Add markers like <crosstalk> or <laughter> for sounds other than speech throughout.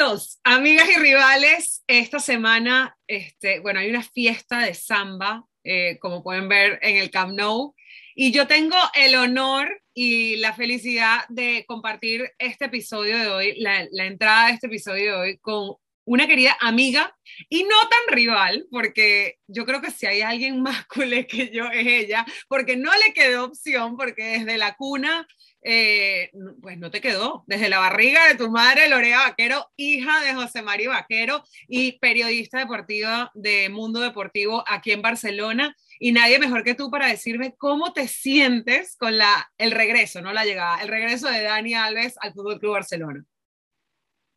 Bienvenidos, amigas y rivales. Esta semana, este, bueno, hay una fiesta de samba, eh, como pueden ver en el Camp Nou, y yo tengo el honor y la felicidad de compartir este episodio de hoy, la, la entrada de este episodio de hoy con una querida amiga y no tan rival, porque yo creo que si hay alguien más <laughs> culé que yo es ella, porque no le quedó opción, porque desde la cuna eh, pues no te quedó. Desde la barriga de tu madre, Lorea Vaquero, hija de José María Vaquero y periodista deportiva de Mundo Deportivo aquí en Barcelona. Y nadie mejor que tú para decirme cómo te sientes con la, el regreso, no la llegada, el regreso de Dani Alves al Fútbol Club Barcelona.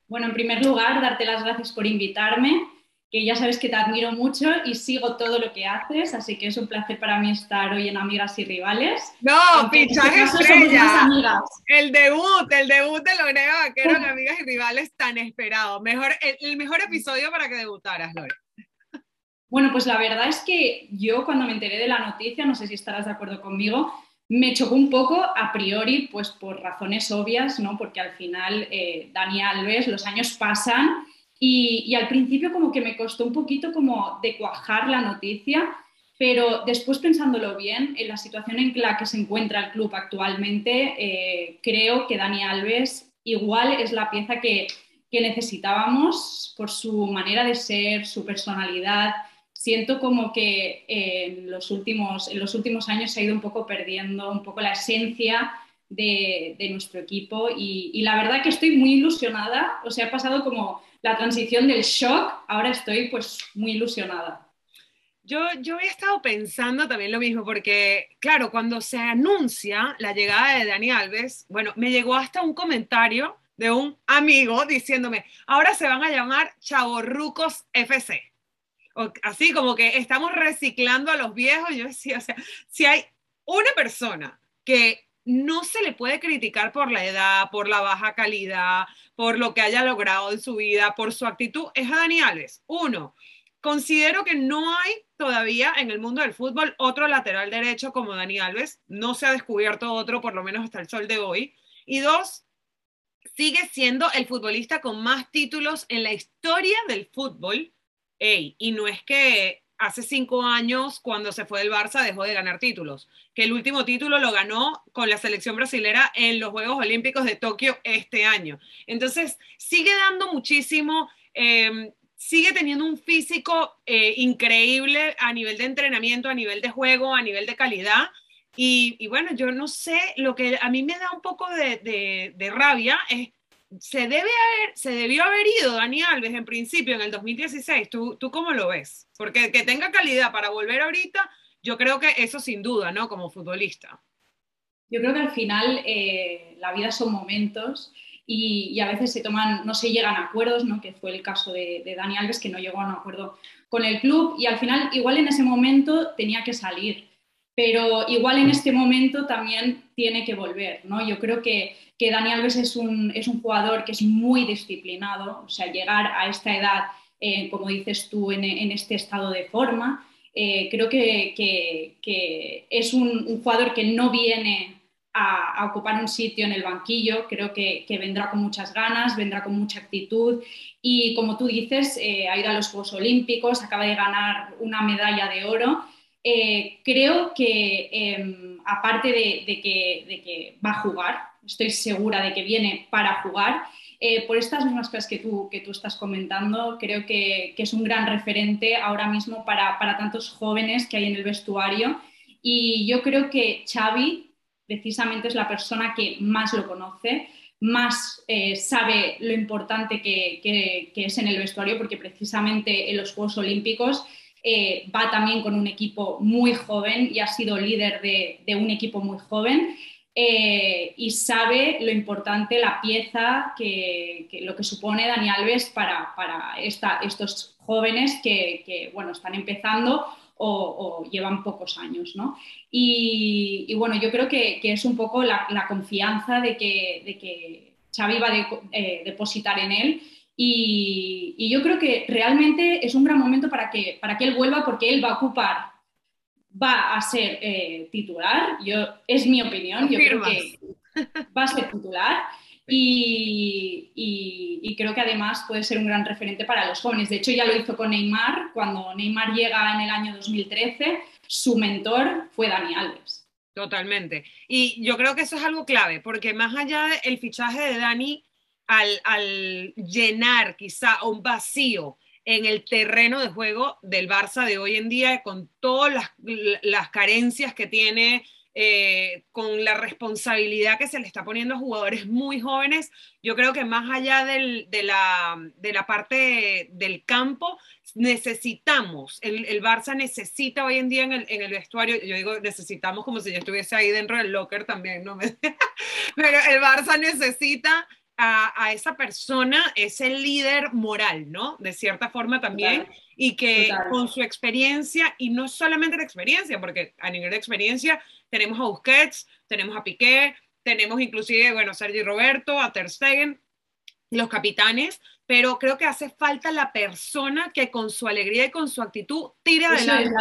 Bueno, en primer lugar, darte las gracias por invitarme que ya sabes que te admiro mucho y sigo todo lo que haces, así que es un placer para mí estar hoy en Amigas y Rivales. No, fichaje este estrella. El debut, el debut de Lorena Vaquero en <laughs> Amigas y Rivales tan esperado. Mejor, el, mejor episodio para que debutaras, Lore. Bueno, pues la verdad es que yo cuando me enteré de la noticia, no sé si estarás de acuerdo conmigo, me chocó un poco a priori, pues por razones obvias, ¿no? Porque al final eh, Dani Alves, los años pasan y, al principio como que me costó un poquito como de cuajar la noticia, pero después pensándolo bien, en la situación en la que se encuentra el club actualmente, eh, creo que Dani Alves igual es la pieza que, que necesitábamos por su manera de ser, su personalidad. Siento como que en los, últimos, en los últimos años se ha ido un poco perdiendo un poco la esencia de, de nuestro equipo y, y, la verdad que estoy muy ilusionada, o sea, ha pasado como la transición del shock, ahora estoy pues muy ilusionada. Yo, yo he estado pensando también lo mismo, porque claro, cuando se anuncia la llegada de Dani Alves, bueno, me llegó hasta un comentario de un amigo diciéndome, ahora se van a llamar Chavorrucos FC. así como que estamos reciclando a los viejos. Yo decía, o sea, si hay una persona que no se le puede criticar por la edad, por la baja calidad, por lo que haya logrado en su vida, por su actitud, es a Dani Alves. Uno, considero que no hay todavía en el mundo del fútbol otro lateral derecho como Dani Alves. No se ha descubierto otro, por lo menos hasta el sol de hoy. Y dos, sigue siendo el futbolista con más títulos en la historia del fútbol. y no es que hace cinco años, cuando se fue del Barça, dejó de ganar títulos. Que el último título lo ganó con la selección brasilera en los Juegos Olímpicos de Tokio este año. Entonces, sigue dando muchísimo, em, sigue teniendo un físico eh, increíble a nivel de entrenamiento, a nivel de juego, a nivel de calidad. Y, bueno, yo no sé, lo que a mí me da un poco de, de rabia es se, debe haber, se debió haber ido Dani Alves en principio en el 2016. ¿Tú, ¿Tú cómo lo ves? Porque que tenga calidad para volver ahorita, yo creo que eso sin duda, ¿no? Como futbolista. Yo creo que al final eh, la vida son momentos y, a veces se toman, no se llegan a acuerdos, ¿no? Que fue el caso de, de Dani Alves, que no llegó a un acuerdo con el club y al final igual en ese momento tenía que salir pero igual en este momento también tiene que volver, ¿no? Yo creo que, que Dani Alves es un, es un jugador que es muy disciplinado, o sea, llegar a esta edad, eh, como dices tú, en, este estado de forma, eh, creo que, que, es un, jugador que no viene a, ocupar un sitio en el banquillo, creo que, vendrá con muchas ganas, vendrá con mucha actitud y como tú dices, eh, ha ido a los Juegos Olímpicos, acaba de ganar una medalla de oro eh, creo que em, aparte de, que, va a jugar, estoy segura de que viene para jugar, eh, por estas mismas cosas que tú, que tú estás comentando, creo que, es un gran referente ahora mismo para, tantos jóvenes que hay en el vestuario. Y yo creo que Xavi precisamente es la persona que más lo conoce, más eh, sabe lo importante que, que, es en el vestuario, porque precisamente en los Juegos Olímpicos eh, va también con un equipo muy joven y ha sido líder de, un equipo muy joven. Eh, y sabe lo importante, la pieza, que, lo que supone Dani Alves para, estos jóvenes que, bueno, están empezando o, llevan pocos años. ¿no? Y, bueno, yo creo que, es un poco la, confianza de que, de Xavi va a eh, depositar en él y, yo creo que realmente es un gran momento para que, para que él vuelva porque él va a ocupar, va a ser eh, titular. Yo, es mi opinión, yo creo que va a ser titular. Y, y, creo que además puede ser un gran referente para los jóvenes. De hecho, ya lo hizo con Neymar. Cuando Neymar llega en el año 2013, su mentor fue Dani Alves. Totalmente. Y yo creo que eso es algo clave, porque más allá del fichaje de Dani, al, llenar quizá un vacío en el terreno de juego del Barça de hoy en día, con todas las, las carencias que tiene eh, con la responsabilidad que se le está poniendo a jugadores muy jóvenes, yo creo que más allá de, la, de, la, parte del campo, necesitamos, el, el, Barça necesita hoy en día en el, en el, vestuario, yo digo necesitamos como si yo estuviese ahí dentro del locker también, ¿no? <laughs> Pero el Barça necesita a, esa persona, ese líder moral, ¿no? De cierta forma también, y que con su experiencia, y no solamente la experiencia, porque a nivel de experiencia tenemos a Busquets, tenemos a Piqué, tenemos inclusive, bueno, Sergio Roberto, a Ter Stegen, los capitanes, pero creo que hace falta la persona que con su alegría y con su actitud tire adelante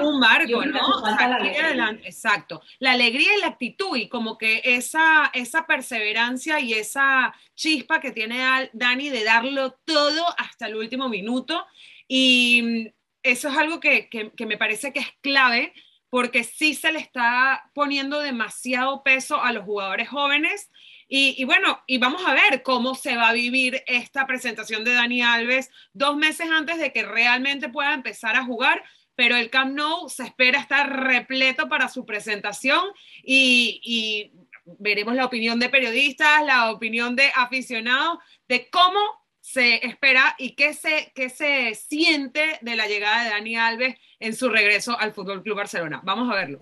un barco, ¿no? adelante, exacto. La alegría y la actitud y como que esa, esa perseverancia y esa chispa que tiene Dani de darlo todo hasta el último minuto. Y mm, eso es algo que, que me parece que es clave porque sí se le está poniendo demasiado peso a los jugadores jóvenes y, bueno, y vamos a ver cómo se va a vivir esta presentación de Dani Alves dos meses antes de que realmente pueda empezar a jugar, pero el Camp Nou se espera estar repleto para su presentación y, veremos la opinión de periodistas, la opinión de aficionados, de cómo se espera y qué se, qué se siente de la llegada de Dani Alves en su regreso al Fútbol Club Barcelona. Vamos a verlo.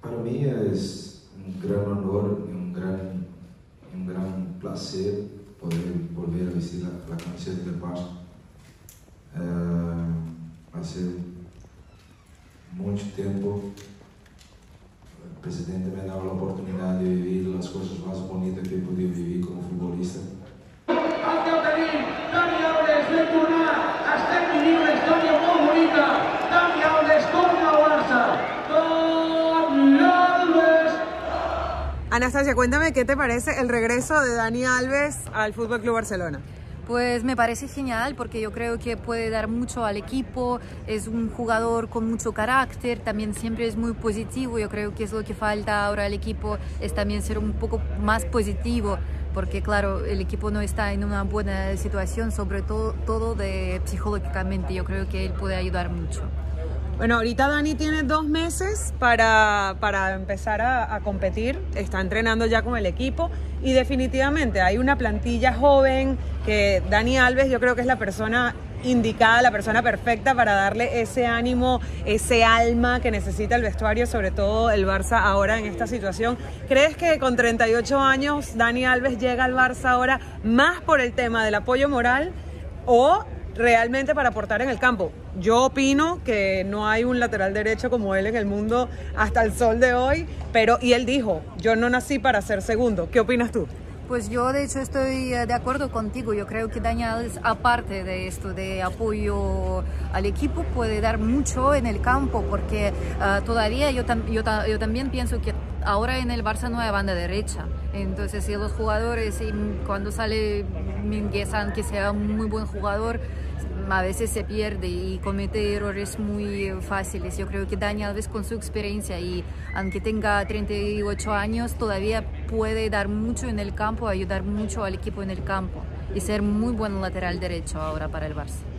Para mí es un gran honor y un gran un gran placer poder volver a vestir la, la camiseta del Barça. Uh, hace mucho tiempo el presidente me dado la oportunidad de vivir las cosas más bonitas que he podido vivir como futbolista. Anastasia, cuéntame qué te parece el regreso de Dani Alves al Fútbol Club Barcelona. Pues me parece genial porque yo creo que puede dar mucho al equipo, es un jugador con mucho carácter, también siempre es muy positivo, yo creo que es lo que falta ahora al equipo, es también ser un poco más positivo, porque claro, el equipo no está en una buena situación, sobre todo, todo de psicológicamente, yo creo que él puede ayudar mucho. Bueno, ahorita Dani tiene dos meses para, para empezar a, a, competir, está entrenando ya con el equipo y definitivamente hay una plantilla joven que Dani Alves yo creo que es la persona indicada, la persona perfecta para darle ese ánimo, ese alma que necesita el vestuario, sobre todo el Barça ahora en esta situación. ¿Crees que con 38 años Dani Alves llega al Barça ahora más por el tema del apoyo moral o realmente para aportar en el campo. Yo opino que no hay un lateral derecho como él en el mundo hasta el sol de hoy, pero y él dijo, yo no nací para ser segundo. ¿Qué opinas tú? Pues yo de hecho estoy eh, de acuerdo contigo. Yo creo que Daniel, aparte de esto de apoyo al equipo, puede dar mucho en el campo porque uh, todavía yo, yo, yo, también pienso que ahora en el Barça no hay banda derecha. Entonces, si los jugadores, cuando sale Minguezan, que sea muy buen jugador, a veces se pierde y comete errores muy fáciles. Yo creo que Dani Alves con su experiencia y aunque tenga 38 años todavía puede dar mucho en el campo, ayudar mucho al equipo en el campo y ser muy buen lateral derecho ahora para el Barça.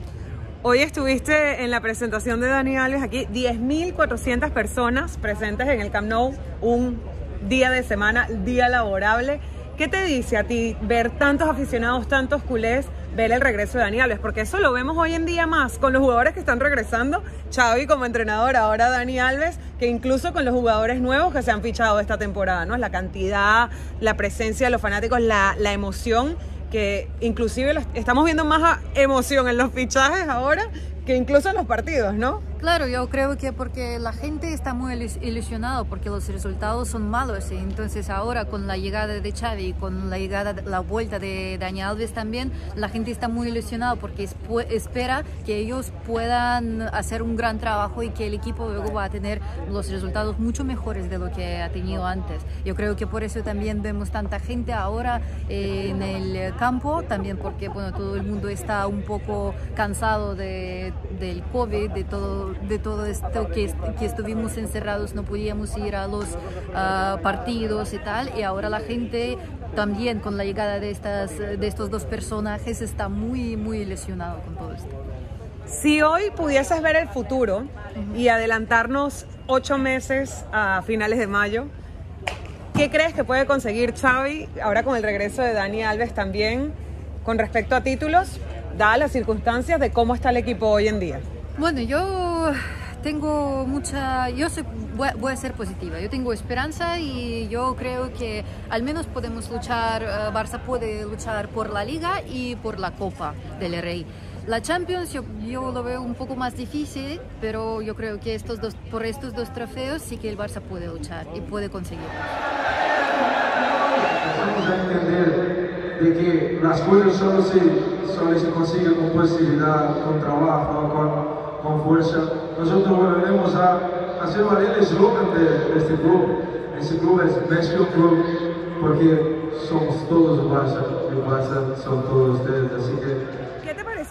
Hoy estuviste en la presentación de Dani Alves aquí, 10.400 personas presentes en el Camp Nou, un día de semana, día laborable. ¿Qué te dice a ti ver tantos aficionados, tantos culés ver el regreso de Dani Alves, porque eso lo vemos hoy en día más con los jugadores que están regresando, Xavi como entrenador, ahora Dani Alves, que incluso con los jugadores nuevos que se han fichado esta temporada, ¿no? La cantidad, la presencia de los fanáticos, la, la emoción, que inclusive estamos viendo más emoción en los fichajes ahora que incluso en los partidos, ¿no? Claro, yo creo que porque la gente está muy ilusionada porque los resultados son malos y entonces ahora con la llegada de Xavi y con la llegada, la vuelta de Dani Alves también, la gente está muy ilusionada porque espera que ellos puedan hacer un gran trabajo y que el equipo luego va a tener los resultados mucho mejores de lo que ha tenido antes. Yo creo que por eso también vemos tanta gente ahora eh, en el campo, también porque bueno, todo el mundo está un poco cansado de, del COVID, de todo, de todo esto que, que estuvimos encerrados, no podíamos ir a los ah, partidos y tal, y ahora la gente también con la llegada de, estas, de estos dos personajes está muy, muy ilusionado con todo esto. Si hoy pudieses ver el futuro y adelantarnos ocho meses a finales de mayo, ¿qué crees que puede conseguir Xavi ahora con el regreso de Dani Alves también con respecto a títulos, dadas las circunstancias de cómo está el equipo hoy en día? Bueno, yo tengo mucha, yo voy, a ser positiva, yo tengo esperanza y yo creo que al menos podemos luchar, eh, Barça puede luchar por la liga y por la Copa del Rey. La Champions yo, lo veo un poco más difícil, pero yo creo que estos dos, por estos dos trofeos sí que el Barça puede luchar y puede conseguirlo. Vamos a entender de que las cosas solo se, solo se consiguen con posibilidad, con trabajo, con, con fuerza. Nosotros volveremos a hacer valer el eslogan de, este club. Este club es México Club porque somos todos Barça y Barça son todos ustedes. Así que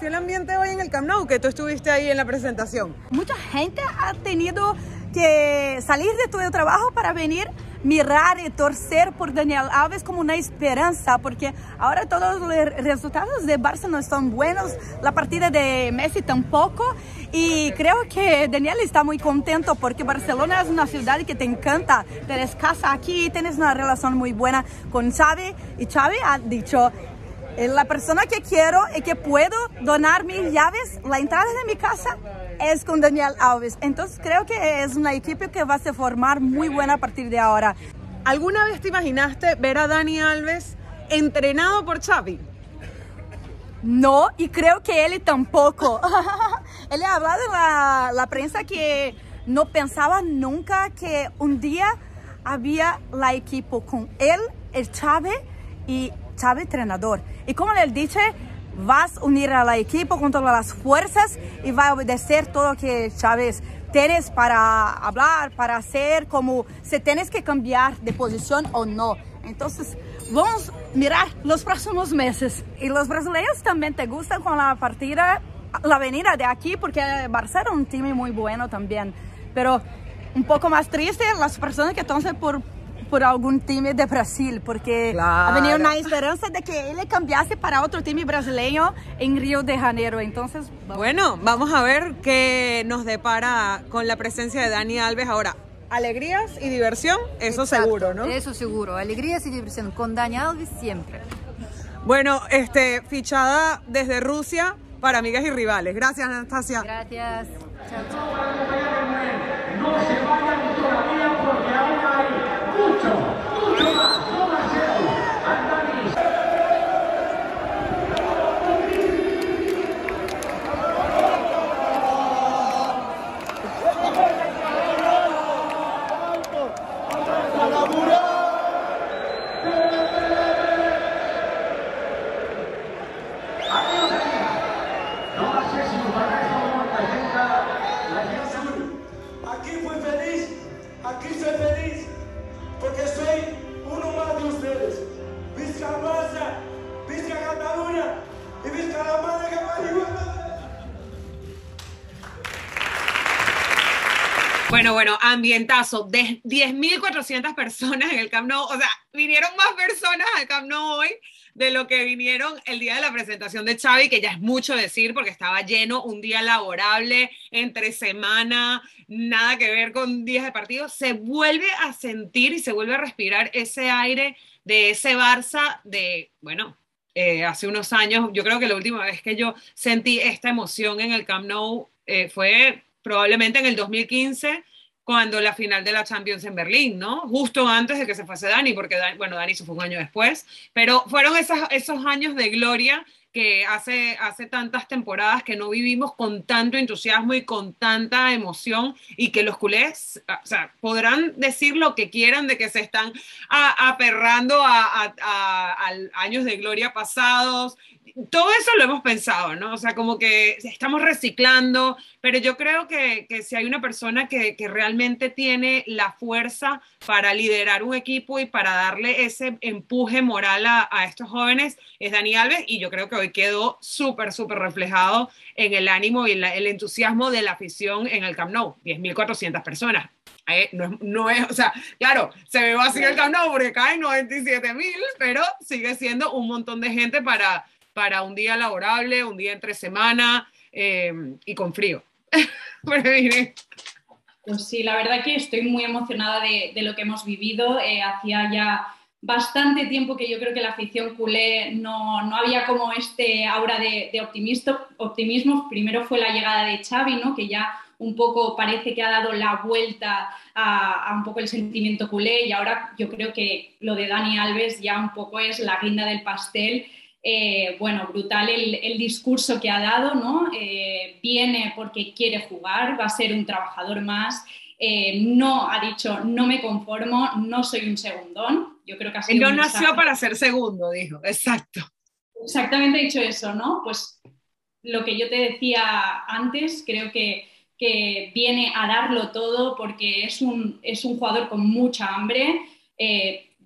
el ambiente hoy en el Camp Nou, que tú estuviste ahí en la presentación? Mucha gente ha tenido que salir de todo el trabajo para venir mirar y torcer por Daniel Alves como una esperanza, porque ahora todos los resultados de Barça no son buenos, la partida de Messi tampoco, y creo que Daniel está muy contento porque Barcelona es una ciudad que te encanta, tienes casa aquí, tienes una relación muy buena con Xavi, y Xavi ha dicho, la persona que quiero y que puedo donar mis llaves, la entrada de mi casa es con Daniel Alves. Entonces creo que es una equipo que va a se formar muy buena a partir de ahora. ¿Alguna vez te imaginaste ver a Dani Alves entrenado por Xavi? No, y creo que él tampoco. <laughs> él ha hablado en la, la prensa que no pensaba nunca que un día había la equipo con él, el Xavi y Xavi entrenador. Y como le dije, vas a unir a la equipo con todas las fuerzas y va a obedecer todo lo que Chávez tienes para hablar, para hacer, como si tienes que cambiar de posición o no. Entonces, vamos a mirar los próximos meses. Y los brasileños también te gustan con la partida, la venida de aquí, porque Barça es un time muy bueno también. Pero un poco más triste las personas que están por por algún time de Brasil, porque claro. venido una esperanza de que él cambiase para otro time brasileño en Río de Janeiro. Entonces, bueno, vamos a ver qué nos depara con la presencia de Dani Alves ahora. Alegrías y diversión, eso seguro, ¿no? Eso seguro, alegrías y diversión con Dani Alves siempre. Bueno, este, fichada desde Rusia para amigas y rivales. Gracias, Anastasia. Gracias. Chao, chao. Bueno, bueno, ambientazo. De 10.400 personas en el Camp Nou. O sea, vinieron más personas al Camp Nou hoy de lo que vinieron el día de la presentación de Xavi, que ya es mucho decir porque estaba lleno, un día laborable, entre semana, nada que ver con días de partido, se vuelve a sentir y se vuelve a respirar ese aire de ese Barça de, bueno, eh, hace unos años, yo creo que la última vez que yo sentí esta emoción en el Camp Nou eh, fue probablemente en el 2015 cuando la final de la Champions en Berlín, ¿no? Justo antes de que se fuese Dani, porque, bueno, Dani se fue un año después, pero fueron esos, esos años de gloria que hace, hace tantas temporadas que no vivimos con tanto entusiasmo y con tanta emoción y que los culés, o sea, podrán decir lo que quieran de que se están aperrando a, a, años de gloria pasados todo eso lo hemos pensado, ¿no? O sea, como que estamos reciclando, pero yo creo que, que si hay una persona que, que, realmente tiene la fuerza para liderar un equipo y para darle ese empuje moral a, a estos jóvenes, es Dani Alves, y yo creo que hoy quedó súper, súper reflejado en el ánimo y el entusiasmo de la afición en el Camp Nou, 10.400 personas. Eh, no, no, es, o sea, claro, se ve vacío el Camp Nou porque caen 97.000, pero sigue siendo un montón de gente para para un día laborable, un día entre semana eh, y con frío. <laughs> pues sí, la verdad que estoy muy emocionada de, lo que hemos vivido. Eh, hacía ya bastante tiempo que yo creo que la afición culé no, no había como este aura de, de optimismo. Primero fue la llegada de Xavi, ¿no? que ya un poco parece que ha dado la vuelta a, un poco el sentimiento culé y ahora yo creo que lo de Dani Alves ya un poco es la guinda del pastel eh, bueno, brutal el, discurso que ha dado, ¿no? Eh, viene porque quiere jugar, va a ser un trabajador más. Eh, no ha dicho, no me conformo, no soy un segundón. Yo creo que Él no nació para ser segundo, dijo, exacto. Exactamente ha dicho eso, ¿no? Pues lo que yo te decía antes, creo que, que viene a darlo todo porque es un, es un jugador con mucha hambre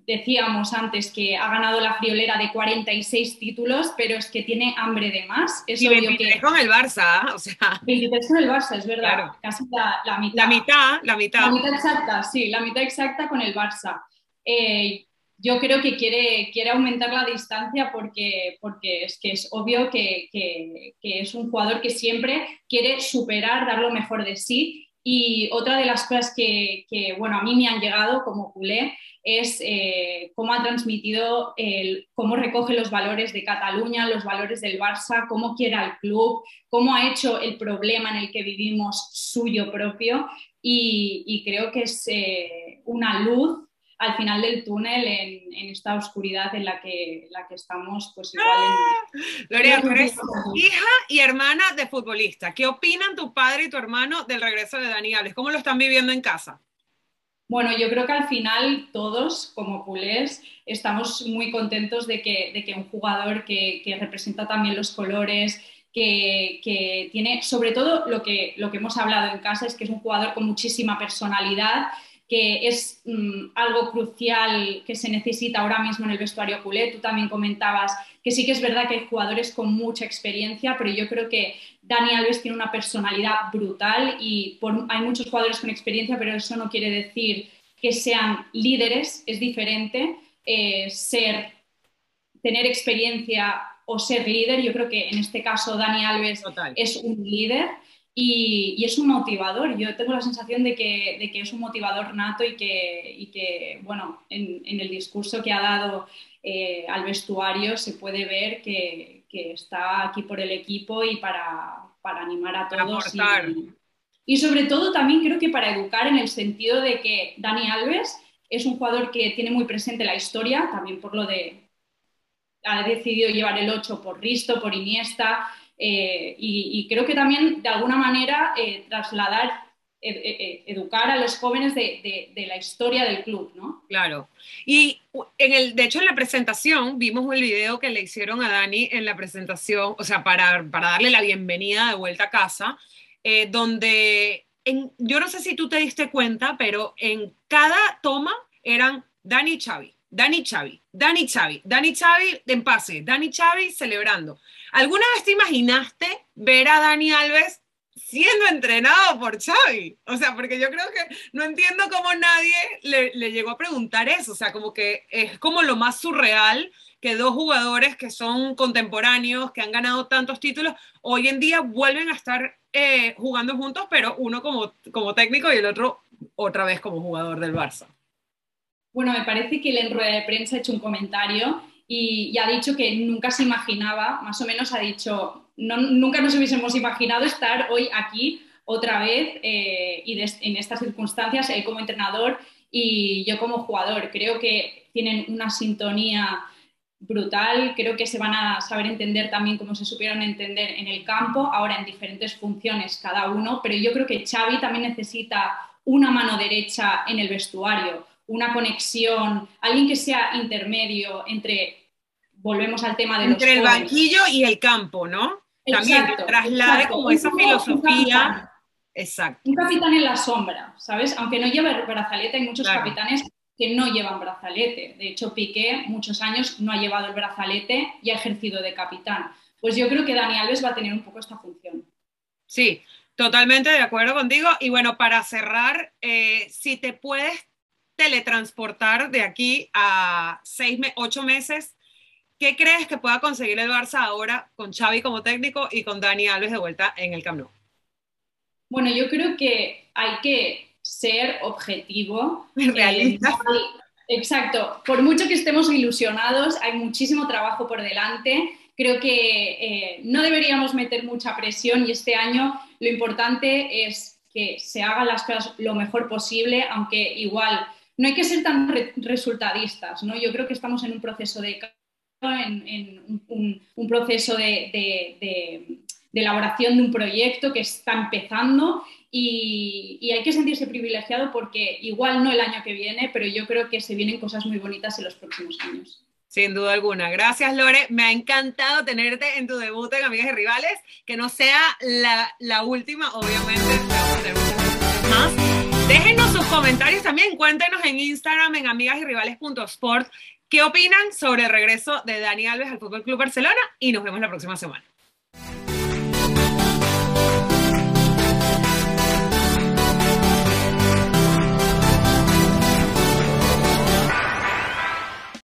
decíamos antes que ha ganado la friolera de 46 títulos, pero es que tiene hambre de más. Es y 23 con el Barça, o sea. 23 con el Barça, es verdad. Casi la, mitad. La mitad, la mitad. La mitad exacta, sí, la mitad exacta con el Barça. Eh, yo creo que quiere, quiere aumentar la distancia porque, porque es que es obvio que, que, que es un jugador que siempre quiere superar, dar lo mejor de sí y otra de las cosas que, bueno, a mí me han llegado como culé es eh, cómo ha transmitido, el, cómo recoge los valores de Cataluña, los valores del Barça, cómo quiere al club, cómo ha hecho el problema en el que vivimos suyo propio. Y, y creo que es eh, una luz al final del túnel en, en, esta oscuridad en la que, la que estamos, pues igual en... ¡Ah! eres hija y hermana de futbolista. ¿Qué opinan tu padre y tu hermano del regreso de Dani Alves? ¿Cómo lo están viviendo en casa? Bueno, yo creo que al final todos, como culés, estamos muy contentos de que, de que un jugador que, que, representa también los colores, que, que, tiene, sobre todo lo que, lo que hemos hablado en casa, es que es un jugador con muchísima personalidad que es mm, algo crucial que se necesita ahora mismo en el vestuario culé. Tú también comentabas que sí que es verdad que hay jugadores con mucha experiencia, pero yo creo que Dani Alves tiene una personalidad brutal y hay muchos jugadores con experiencia, pero eso no quiere decir que sean líderes, es diferente eh, ser, tener experiencia o ser líder. Yo creo que en este caso Dani Alves es un líder y, es un motivador. Yo tengo la sensación de que, de que es un motivador nato y que, y que bueno, en, en, el discurso que ha dado eh, al vestuario se puede ver que, que, está aquí por el equipo y para, para animar a todos. Y, y, sobre todo también creo que para educar en el sentido de que Dani Alves es un jugador que tiene muy presente la historia, también por lo de... Ha decidido llevar el 8 por Risto, por Iniesta, eh, y, creo que también, de alguna manera, eh, trasladar, educar a los jóvenes de, la historia del club, ¿no? Claro. Y en el, de hecho, en la presentación, vimos el video que le hicieron a Dani en la presentación, o sea, para, para darle la bienvenida de vuelta a casa, eh, donde en, yo no sé si tú te diste cuenta, pero en cada toma eran Dani y Xavi, Dani Xavi, Dani Xavi, Dani Xavi en pase, Dani Xavi celebrando. ¿Alguna vez te imaginaste ver a Dani Alves siendo entrenado por Xavi? O sea, porque yo creo que no entiendo cómo nadie le, le, llegó a preguntar eso. O sea, como que es como lo más surreal que dos jugadores que son contemporáneos, que han ganado tantos títulos, hoy en día vuelven a estar eh, jugando juntos, pero uno como, como técnico y el otro otra vez como jugador del Barça. Bueno, me parece que él en rueda de prensa ha hecho un comentario y, ha dicho que nunca se imaginaba, más o menos ha dicho, nunca nos hubiésemos imaginado estar hoy aquí otra vez eh, y en estas circunstancias, él como entrenador y yo como jugador. Creo que tienen una sintonía brutal. Creo que se van a saber entender también como se supieron entender en el campo, ahora en diferentes funciones cada uno, pero yo creo que Xavi también necesita una mano derecha en el vestuario, una conexión, alguien que sea intermedio entre, volvemos al tema de entre los el banquillo y el campo, ¿no? También que traslade como esa filosofía. Exacto. Un capitán en la sombra, ¿sabes? Aunque no lleve brazalete, hay muchos Claro. capitanes que no llevan brazalete. De hecho, Piqué muchos años no ha llevado el brazalete y ha ejercido de capitán. Pues yo creo que Dani Alves va a tener un poco esta función. Sí, totalmente de acuerdo contigo. Y bueno, para cerrar, eh, si te puedes teletransportar de aquí a seis, ocho meses, ¿qué crees que pueda conseguir el Barça ahora con Xavi como técnico y con Dani Alves de vuelta en el Camp Nou? Bueno, yo creo que hay que ser objetivo. Realista. Eh, no hay- exacto. Por mucho que estemos ilusionados, hay muchísimo trabajo por delante. Creo que eh, no deberíamos meter mucha presión y este año lo importante es que se hagan las cosas lo mejor posible, aunque igual no hay que ser tan re- resultadistas, ¿no? Yo creo que estamos en un proceso de en, un, proceso de, elaboración de un proyecto que está empezando y, y hay que sentirse privilegiado porque igual no el año que viene, pero yo creo que se vienen cosas muy bonitas en los próximos años. Sin duda alguna. Gracias, Lore. Me ha encantado tenerte en tu debut en Amigas y Rivales. Que no sea la, la última, obviamente. Comentarios también. Cuéntenos en Instagram, en amigasyrivales.sport, qué opinan sobre el regreso de Dani Alves al Fútbol Club Barcelona. Y nos vemos la próxima semana.